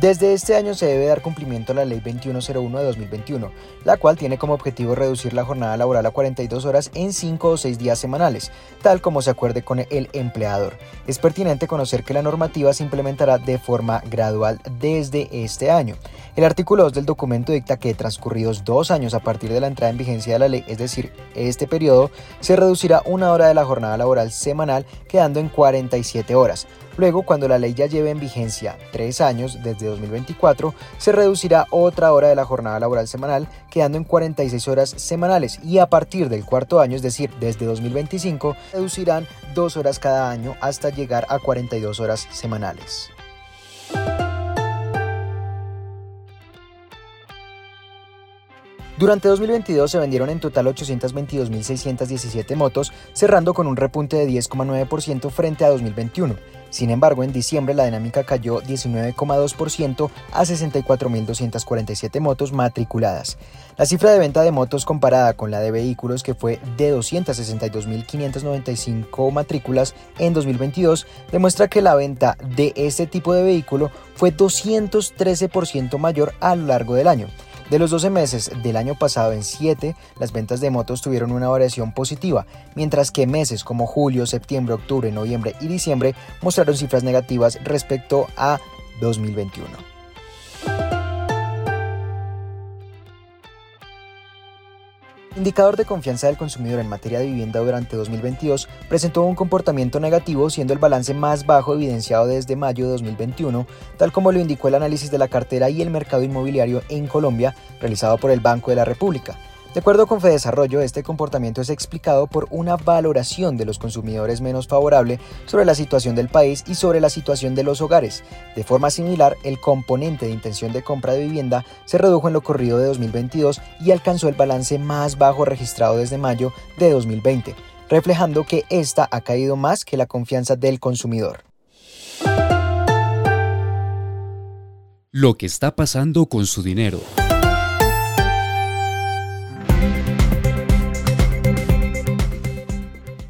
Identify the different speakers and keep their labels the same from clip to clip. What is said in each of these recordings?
Speaker 1: Desde este año se debe dar cumplimiento a la Ley 2101 de 2021, la cual tiene como objetivo reducir la jornada laboral a 42 horas en 5 o 6 días semanales, tal como se acuerde con el empleador. Es pertinente conocer que la normativa se implementará de forma gradual desde este año. El artículo 2 del documento dicta que transcurridos dos años a partir de la entrada en vigencia de la ley, es decir, este periodo, se reducirá una hora de la jornada laboral semanal quedando en 47 horas. Luego, cuando la ley ya lleve en vigencia tres años desde 2024, se reducirá otra hora de la jornada laboral semanal, quedando en 46 horas semanales. Y a partir del cuarto año, es decir, desde 2025, reducirán dos horas cada año hasta llegar a 42 horas semanales. Durante 2022 se vendieron en total 822.617 motos, cerrando con un repunte de 10,9% frente a 2021. Sin embargo, en diciembre la dinámica cayó 19,2% a 64.247 motos matriculadas. La cifra de venta de motos comparada con la de vehículos, que fue de 262.595 matrículas en 2022, demuestra que la venta de este tipo de vehículo fue 213% mayor a lo largo del año. De los 12 meses del año pasado en 7, las ventas de motos tuvieron una variación positiva, mientras que meses como julio, septiembre, octubre, noviembre y diciembre mostraron cifras negativas respecto a 2021. Indicador de confianza del consumidor en materia de vivienda durante 2022 presentó un comportamiento negativo, siendo el balance más bajo evidenciado desde mayo de 2021, tal como lo indicó el análisis de la cartera y el mercado inmobiliario en Colombia realizado por el Banco de la República. De acuerdo con Fedesarrollo, este comportamiento es explicado por una valoración de los consumidores menos favorable sobre la situación del país y sobre la situación de los hogares. De forma similar, el componente de intención de compra de vivienda se redujo en lo corrido de 2022 y alcanzó el balance más bajo registrado desde mayo de 2020, reflejando que esta ha caído más que la confianza del consumidor.
Speaker 2: Lo que está pasando con su dinero.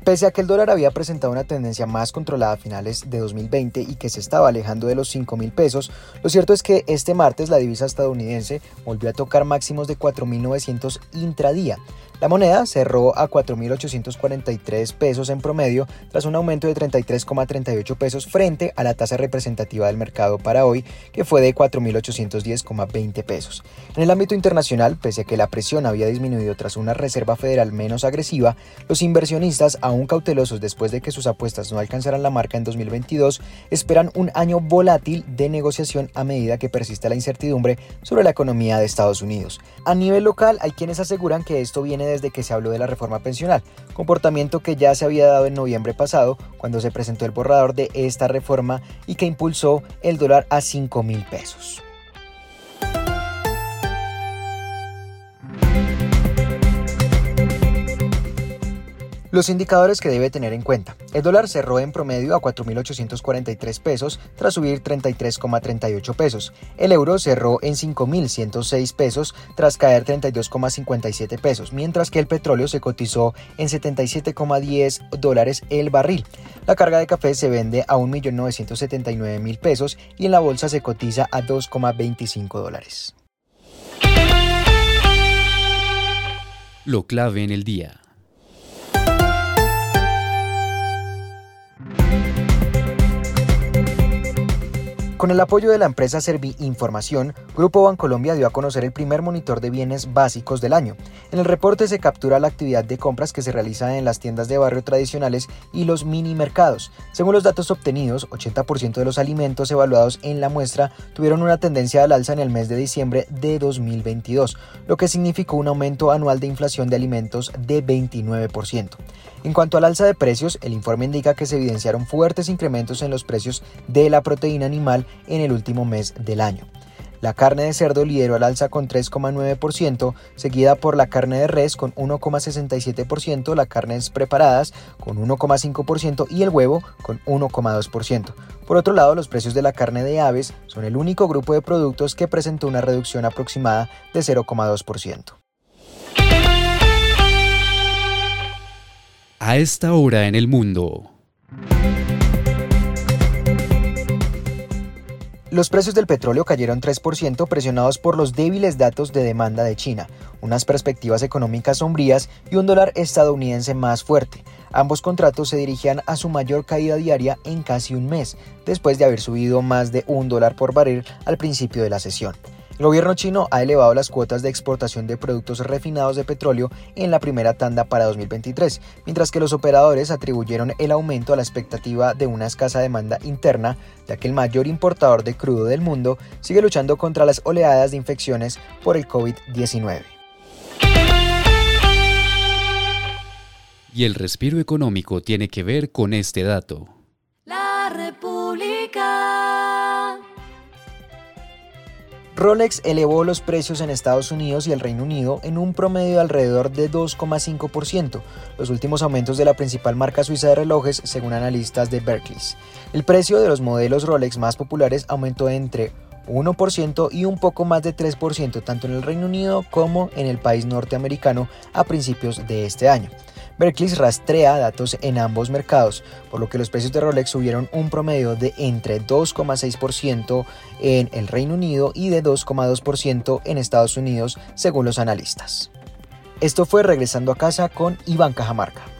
Speaker 1: Pese a que el dólar había presentado una tendencia más controlada a finales de 2020 y que se estaba alejando de los 5 mil pesos, lo cierto es que este martes la divisa estadounidense volvió a tocar máximos de 4.900 intradía, la moneda cerró a 4.843 pesos en promedio tras un aumento de 33,38 pesos frente a la tasa representativa del mercado para hoy, que fue de 4.810,20 pesos. En el ámbito internacional, pese a que la presión había disminuido tras una Reserva Federal menos agresiva, los inversionistas, aún cautelosos después de que sus apuestas no alcanzaran la marca en 2022, esperan un año volátil de negociación a medida que persista la incertidumbre sobre la economía de Estados Unidos. A nivel local, hay quienes aseguran que esto viene desde que se habló de la reforma pensional, comportamiento que ya se había dado en noviembre pasado cuando se presentó el borrador de esta reforma y que impulsó el dólar a 5 mil pesos. Los indicadores que debe tener en cuenta. El dólar cerró en promedio a 4.843 pesos tras subir 33,38 pesos. El euro cerró en 5.106 pesos tras caer 32,57 pesos, mientras que el petróleo se cotizó en 77,10 dólares el barril. La carga de café se vende a 1.979.000 pesos y en la bolsa se cotiza a 2,25 dólares.
Speaker 2: Lo clave en el día.
Speaker 1: Con el apoyo de la empresa Servi Información, Grupo Bancolombia dio a conocer el primer monitor de bienes básicos del año. En el reporte se captura la actividad de compras que se realiza en las tiendas de barrio tradicionales y los mini mercados. Según los datos obtenidos, 80% de los alimentos evaluados en la muestra tuvieron una tendencia al alza en el mes de diciembre de 2022, lo que significó un aumento anual de inflación de alimentos de 29%. En cuanto al alza de precios, el informe indica que se evidenciaron fuertes incrementos en los precios de la proteína animal en el último mes del año. La carne de cerdo lideró al alza con 3,9%, seguida por la carne de res con 1,67%, las carnes preparadas con 1,5% y el huevo con 1,2%. Por otro lado, los precios de la carne de aves son el único grupo de productos que presentó una reducción aproximada de 0,2%.
Speaker 2: A esta hora en el mundo.
Speaker 1: Los precios del petróleo cayeron 3% presionados por los débiles datos de demanda de China, unas perspectivas económicas sombrías y un dólar estadounidense más fuerte. Ambos contratos se dirigían a su mayor caída diaria en casi un mes, después de haber subido más de un dólar por barril al principio de la sesión. El gobierno chino ha elevado las cuotas de exportación de productos refinados de petróleo en la primera tanda para 2023, mientras que los operadores atribuyeron el aumento a la expectativa de una escasa demanda interna, ya que el mayor importador de crudo del mundo sigue luchando contra las oleadas de infecciones por el COVID-19.
Speaker 2: Y el respiro económico tiene que ver con este dato.
Speaker 1: Rolex elevó los precios en Estados Unidos y el Reino Unido en un promedio de alrededor de 2,5%, los últimos aumentos de la principal marca suiza de relojes según analistas de Berkeley. El precio de los modelos Rolex más populares aumentó entre 1% y un poco más de 3% tanto en el Reino Unido como en el país norteamericano a principios de este año. Berkeley rastrea datos en ambos mercados, por lo que los precios de Rolex subieron un promedio de entre 2,6% en el Reino Unido y de 2,2% en Estados Unidos, según los analistas. Esto fue Regresando a casa con Iván Cajamarca.